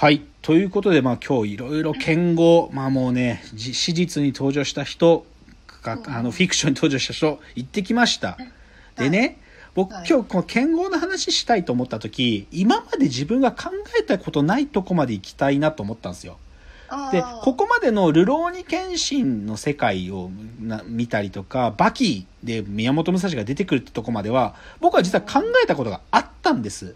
はい。ということで、まあ今日いろいろ剣豪、まあもうね、じ史実に登場した人、かあの、フィクションに登場した人、行ってきました。でね、僕はい今日この剣豪の話したいと思った時、今まで自分が考えたことないとこまで行きたいなと思ったんですよ。で、ここまでのルローニケンシンの世界をな見たりとか、バキで宮本武蔵が出てくるってとこまでは、僕は実は考えたことがあったんです。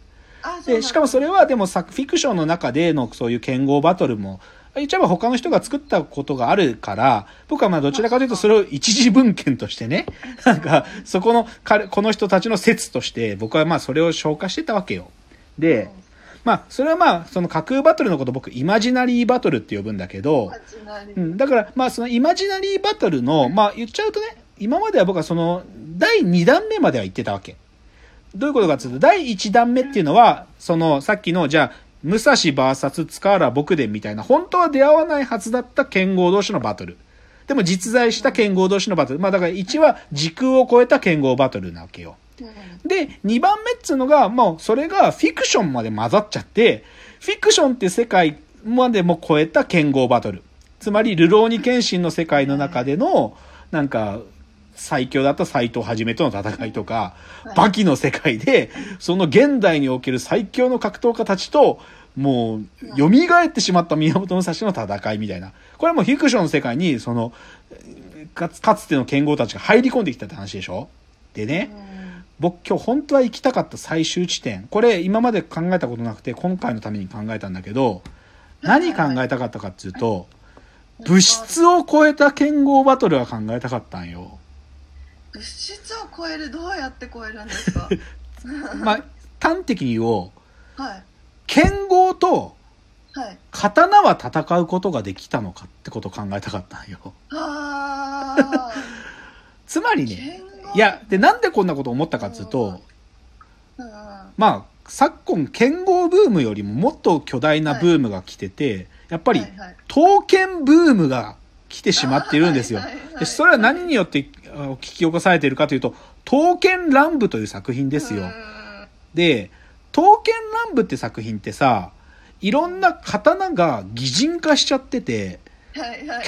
で、しかもそれはでもさ、フィクションの中でのそういう剣豪バトルも、言っちゃえば他の人が作ったことがあるから、僕はまあどちらかというとそれを一時文献としてね、なんか、そこの彼、この人たちの説として、僕はまあそれを消化してたわけよ。で、まあ、それはまあ、その架空バトルのこと僕、イマジナリーバトルって呼ぶんだけど、うん、だから、まあ、そのイマジナリーバトルの、まあ、言っちゃうとね、今までは僕はその、第2弾目までは言ってたわけ。どういうことかっていうと、第1弾目っていうのは、その、さっきの、じゃあ、武蔵 VS 塚原僕伝みたいな、本当は出会わないはずだった剣豪同士のバトル。でも実在した剣豪同士のバトル。まあだから1は時空を超えた剣豪バトルなわけよ。で、2番目っつうのが、もうそれがフィクションまで混ざっちゃって、フィクションって世界までも超えた剣豪バトル。つまり、ルローニケンシンの世界の中での、なんか、最強だった斎藤はじめとの戦いとか、バキの世界で、その現代における最強の格闘家たちと、もう、蘇ってしまった宮本武蔵の戦いみたいな。これはもうフィクションの世界に、その、かつかつての剣豪たちが入り込んできたって話でしょ？でね、僕今日本当は行きたかった最終地点。これ今まで考えたことなくて、今回のために考えたんだけど、何考えたかったかっていうと、物質を超えた剣豪バトルは考えたかったんよ。物質を超えるどうやって超えるんですか？まあ、端的に言おう。はい。剣豪とはい。刀は戦うことができたのかってことを考えたかったんよ。つまりね、いや、で、なんでこんなこと思ったかっていうと、うん。まあ、昨今、剣豪ブームよりももっと巨大なブームが来てて、やっぱりはいはい、刀剣ブームが来てしまっているんですよ。はいはいはい。で、それは何によってあの引き起こされているかというと、刀剣乱舞という作品ですようん。で、刀剣乱舞って作品ってさ、いろんな刀が擬人化しちゃってて、キ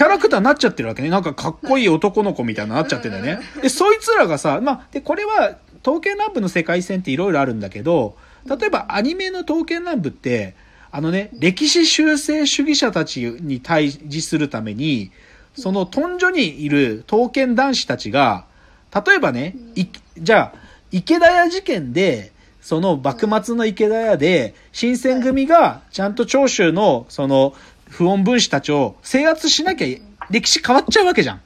ャラクターになっちゃってるわけね。なんかかっこいい男の子みたいになっちゃってんだよね。で、そいつらがさ、まあ、で、これは、刀剣乱舞の世界線っていろいろあるんだけど、例えばアニメの刀剣乱舞って、あのね、歴史修正主義者たちに対峙するために、そのトンジョにいる刀剣男子たちが、例えばね、いじゃあ、池田屋事件で、その幕末の池田屋で、新選組がちゃんと長州の、その、不穏分子たちを制圧しなきゃ歴史変わっちゃうわけじゃん。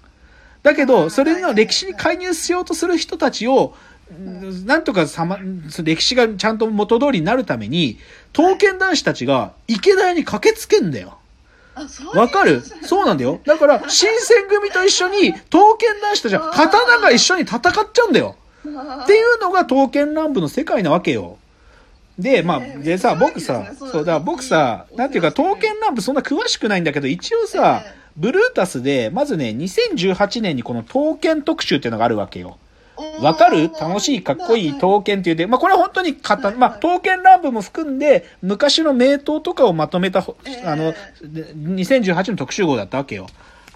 だけど、それの歴史に介入しようとする人たちを、うん。なんとかさま、歴史がちゃんと元通りになるために、刀剣男子たちが池田屋に駆けつけんだよ。わかる？そうなんだよ。だから、新選組と一緒に、刀剣男子たちは刀が一緒に戦っちゃうんだよ。っていうのが刀剣乱舞の世界なわけよ。で、まあ、えーでさ、僕さそうだから僕さ、なんていうか、刀剣乱舞そんな詳しくないんだけど、一応さえ、ブルータスで、まずね、2018年にこの刀剣特集っていうのがあるわけよ。わかる？楽しい、かっこいい刀剣っていうで、まあこれは本当に簡単、まあ刀剣乱舞も含んで、昔の名刀とかをまとめた、あの、で2018の特集号だったわけよ。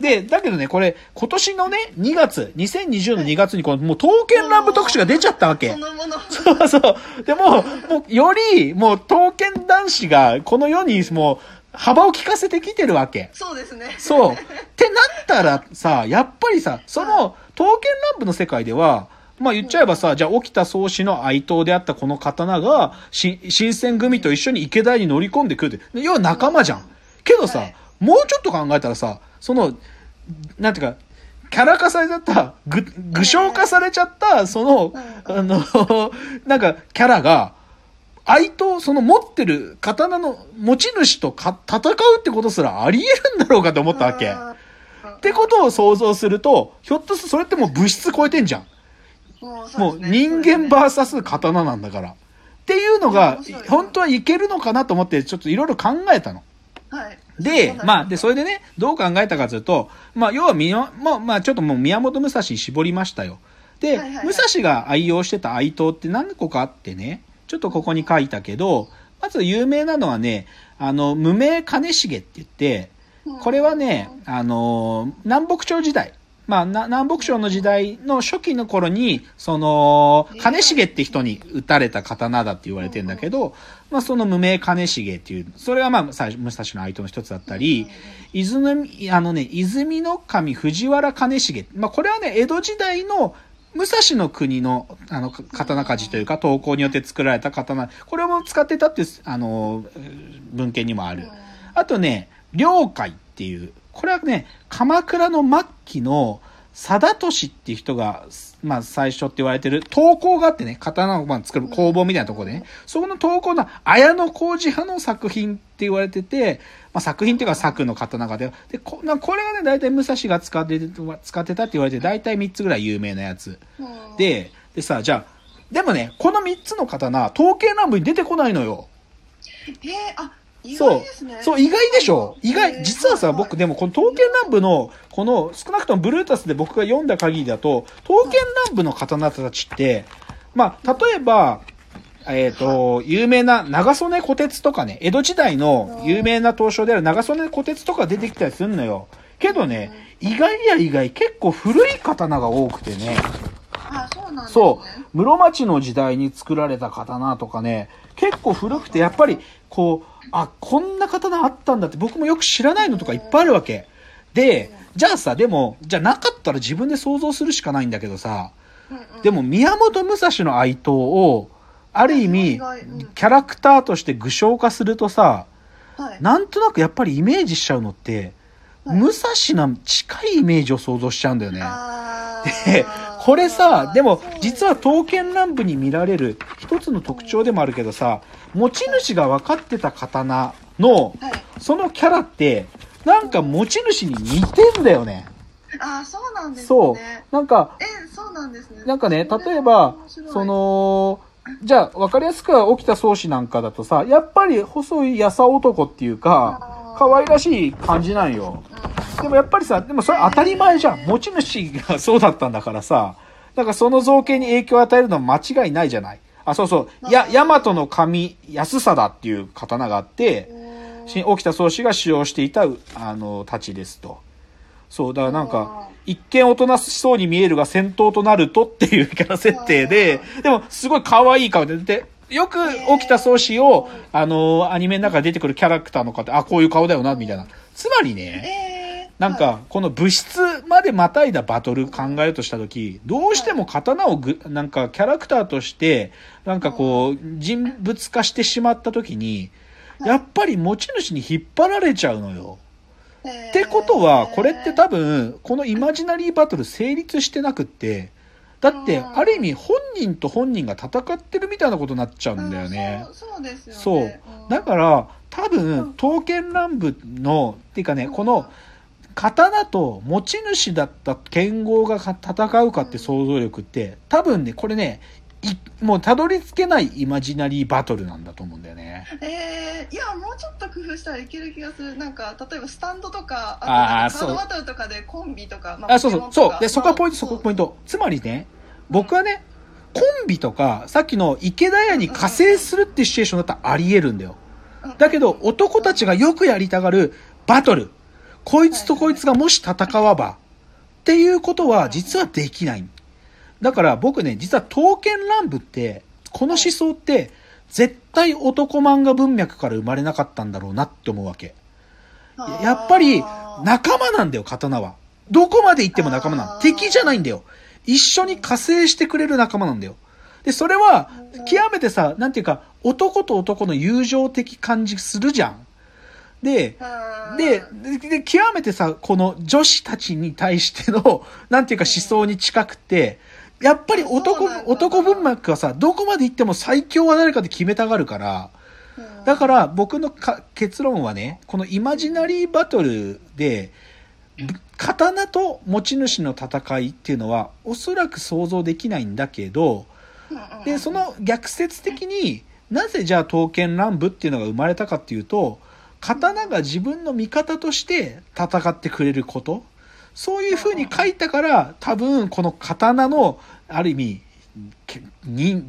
で、だけどね、これ、今年のね、2月、2020の2月にこの、もう刀剣乱舞特集が出ちゃったわけそ。のものそうそう。でも、もう、より、もう、刀剣男子が、この世に、もう、幅を利かせてきてるわけ。そうですねそう。ってなったらさ、やっぱりさ、その、刀剣乱舞の世界では、まあ言っちゃえばさ、じゃあ沖田総司の愛刀であったこの刀が、し新選組と一緒に池田屋に乗り込んでくるって。要は仲間じゃん。けどさ、はいもうちょっと考えたらさ、その、なんていうか、キャラ化されちゃった、ぐ、具象化されちゃった、その、あの、なんか、キャラが、愛刀、その持ってる刀の持ち主とか戦うってことすらあり得るんだろうかと思ったわけ。ってことを想像すると、ひょっとするとそれってもう物質超えてんじゃん。もうもう人間バーサス刀なんだから。っていうのが本当はいけるのかなと思って、ちょっといろいろ考えたの。はいで、まあ、で、それでね、どう考えたかというと、まあ、要はみや、まあ、まあ、ちょっともう宮本武蔵に絞りましたよ。で、はいはいはい武蔵が愛用してた愛刀って何個かあってね、ちょっとここに書いたけど、まず有名なのはね、あの、無名金重って言って、これはね、あの、南北朝時代。まあ、な南北朝の時代の初期の頃に、その、金重って人に撃たれた刀だって言われてんだけど、まあ、その無名金重っていう、それがまあ、最初武蔵の愛刀の一つだったり、泉、あのね、泉の神藤原金重。まあ、これはね、江戸時代の武蔵の国の、あの、刀鍛冶というか、刀工によって作られた刀。これも使ってたっていう、あの、文献にもある。あとね、領海っていう、これはね、鎌倉の末期の貞俊っていう人が、まあ最初って言われてる刀工があってね、刀をまあ作る工房みたいなところでね、そこの刀工の綾野浩二派の作品って言われてて、まあ作品っていうか作の刀がで、で、こなこれがね、大体武蔵が使ってて、使ってたって言われて、大体3つぐらい有名なやつ。うん、で、でさ、じゃあ、でもね、この3つの刀、統計南部に出てこないのよ。えー、あ意そう。そう、意外でしょ？意え外、ー実はさ、僕でもこの刀剣乱舞の、この、少なくともブルータスで僕が読んだ限りだと、刀剣乱舞の刀たちって、まあ、例えば、えっ、と、有名な長曽根小鉄とかね、江戸時代の有名な刀匠である長曽根小鉄とか出てきたりするのよ。けどね、意外や意外、結構古い刀が多くてね、あそうなんですね。そう、室町の時代に作られた刀とかね、結構古くて、やっぱり、こう、あ、こんな刀あったんだって僕もよく知らないのとかいっぱいあるわけ。で、じゃあさ、でも、じゃあなかったら自分で想像するしかないんだけどさ、でも宮本武蔵の愛刀を、ある意味キャラクターとして具象化するとさ、はい、なんとなくやっぱりイメージしちゃうのって、はい。武蔵な近いイメージを想像しちゃうんだよね。で、これさ、でも実は刀剣乱舞に見られる一つの特徴でもあるけどさ、持ち主が分かってた刀の、はい、そのキャラって、なんか持ち主に似てんだよね。あーそうなんですね。そう。なんか、え、そうなんですね。なんかね、例えばそ、の、じゃあ、わかりやすくは起きた宗師なんかだとさ、やっぱり細いやさ男っていうか、可愛らしい感じなんよ。でもやっぱりさ、でもそれ当たり前じゃん。持ち主がそうだったんだからさ、だからその造形に影響を与えるのは間違いないじゃない。あ、そうそう。や、大和の神安貞っていう刀があって、沖田総司が使用していた、あの、太刀ですと。そう、だからなんか、一見おとなしそうに見えるが戦闘となるとっていうキャラ設定で、でもすごい可愛い顔で、で、よく沖田総司を、あの、アニメの中で出てくるキャラクターの方、あ、こういう顔だよな、みたいな。つまりね、えー、なんかは、この物質までまたいだバトル考えるとしたとき、どうしても刀をぐ、なんかキャラクターとして、なんかこう、人物化してしまったときに、やっぱり持ち主に引っ張られちゃうのよ。ってことは、これって多分、このイマジナリーバトル成立してなくって、だって、うん。ある意味本人と本人が戦ってるみたいなことになっちゃうんだよね。うんそうですよね。そう。うん。だから、多う分ん、刀剣乱舞の、っていうかね、この、刀と持ち主だった剣豪が戦うかって想像力って、多分ね、これね、いもうたどり着けないイマジナリーバトルなんだと思うんだよね。えー、いやもうちょっと工夫したらいける気がするなんか例えばスタンドとかあーとカードそうバトルとかでコンビとか、まあ、そうそう、そう。で、そこはポイント、そこはポイントト。つまりね、僕はね、コンビとか、さっきの池田屋に加勢するってシチュエーションだったらあり得るんだよ。だけど、男たちがよくやりたがるバトル。こいつとこいつがもし戦わば、っていうことは実はできない。だから僕ね、実は刀剣乱舞って、この思想って、絶対男漫画文脈から生まれなかったんだろうなって思うわけ。やっぱり仲間なんだよ、刀は。どこまで行っても仲間なの。あー敵じゃないんだよ。一緒に加勢してくれる仲間なんだよ。で、それは、極めてさ、なんていうか、男と男の友情的感じするじゃん。で、で、で、で極めてさ、この女子たちに対しての、なんていうか思想に近くて、やっぱり男男文脈はさ、どこまで行っても最強は誰かで決めたがるから、だからら僕のか結論はね、このイマジナリーバトルで、ぶ刀と持ち主の戦いっていうのはおそらく想像できないんだけど、で、その逆説的になぜじゃあ刀剣乱舞っていうのが生まれたかっていうと、刀が自分の味方として戦ってくれること。そういう風に書いたから、多分この刀の、ある意味、擬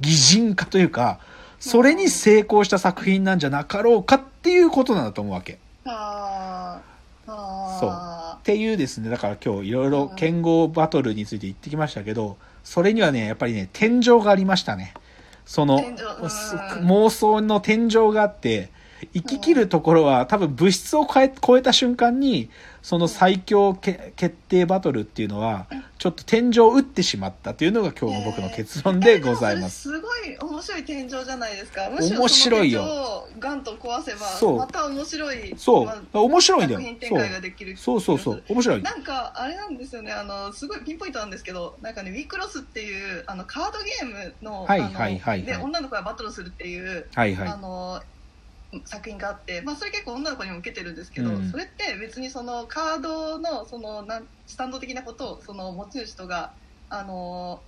人化というか、それに成功した作品なんじゃなかろうかっていうことなんだと思うわけ。そうっていうですね、だから今日いろいろ剣豪バトルについて言ってきましたけど、それにはね、やっぱりね、天井がありましたね。その妄想の天井があって、生き切るところは多分物質を超え超えた瞬間に、その最強け決定バトルっていうのは、ちょっと天井を打ってしまったというのが今日の僕の結論でございます。えでもそれすごい面白い天井じゃないですか。むしろ面白いよ。その天井をガンと壊せばまた面白いそう。まあ面白いんだよ。作品展開ができるそう。そうそう、面白い。なんかあれなんですよね。あのすごいピンポイントなんですけどなんかねウィクロスっていうあのカードゲームのはいはいはいはい。で女の子がバトルするっていう、はいはい。あ。の作品があって、まあ、それ結構女の子にも受けてるんですけど、うん。それって別にそのカードのそのなんスタンド的なことをその持ち主とがあの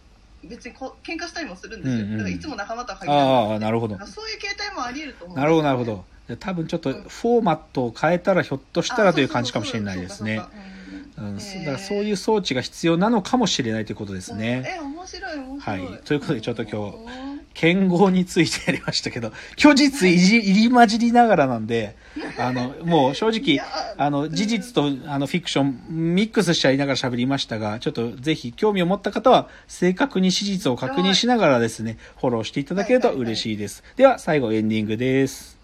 別にこ喧嘩したりもするんですよ、うんうん。だからいつも仲間とは限らない。ああ、なるほど。そういう形態もあり得ると思うなるほど、なるほど。で多分ちょっとフォーマットを変えたらひょっとしたらという感じかもしれないですね。うん、だからそういう装置が必要なのかもしれないということですね。え面白い面白い、はい。ということでちょっと今日日剣豪についてやりましたけど、虚実いじ入り混じりながらなんで、あの、もう正直、あの、事実とあのフィクションミックスしちゃいながら喋りましたが、ちょっとぜひ興味を持った方は正確に史実を確認しながらですね、フォローしていただけると嬉しいです。では最後エンディングです。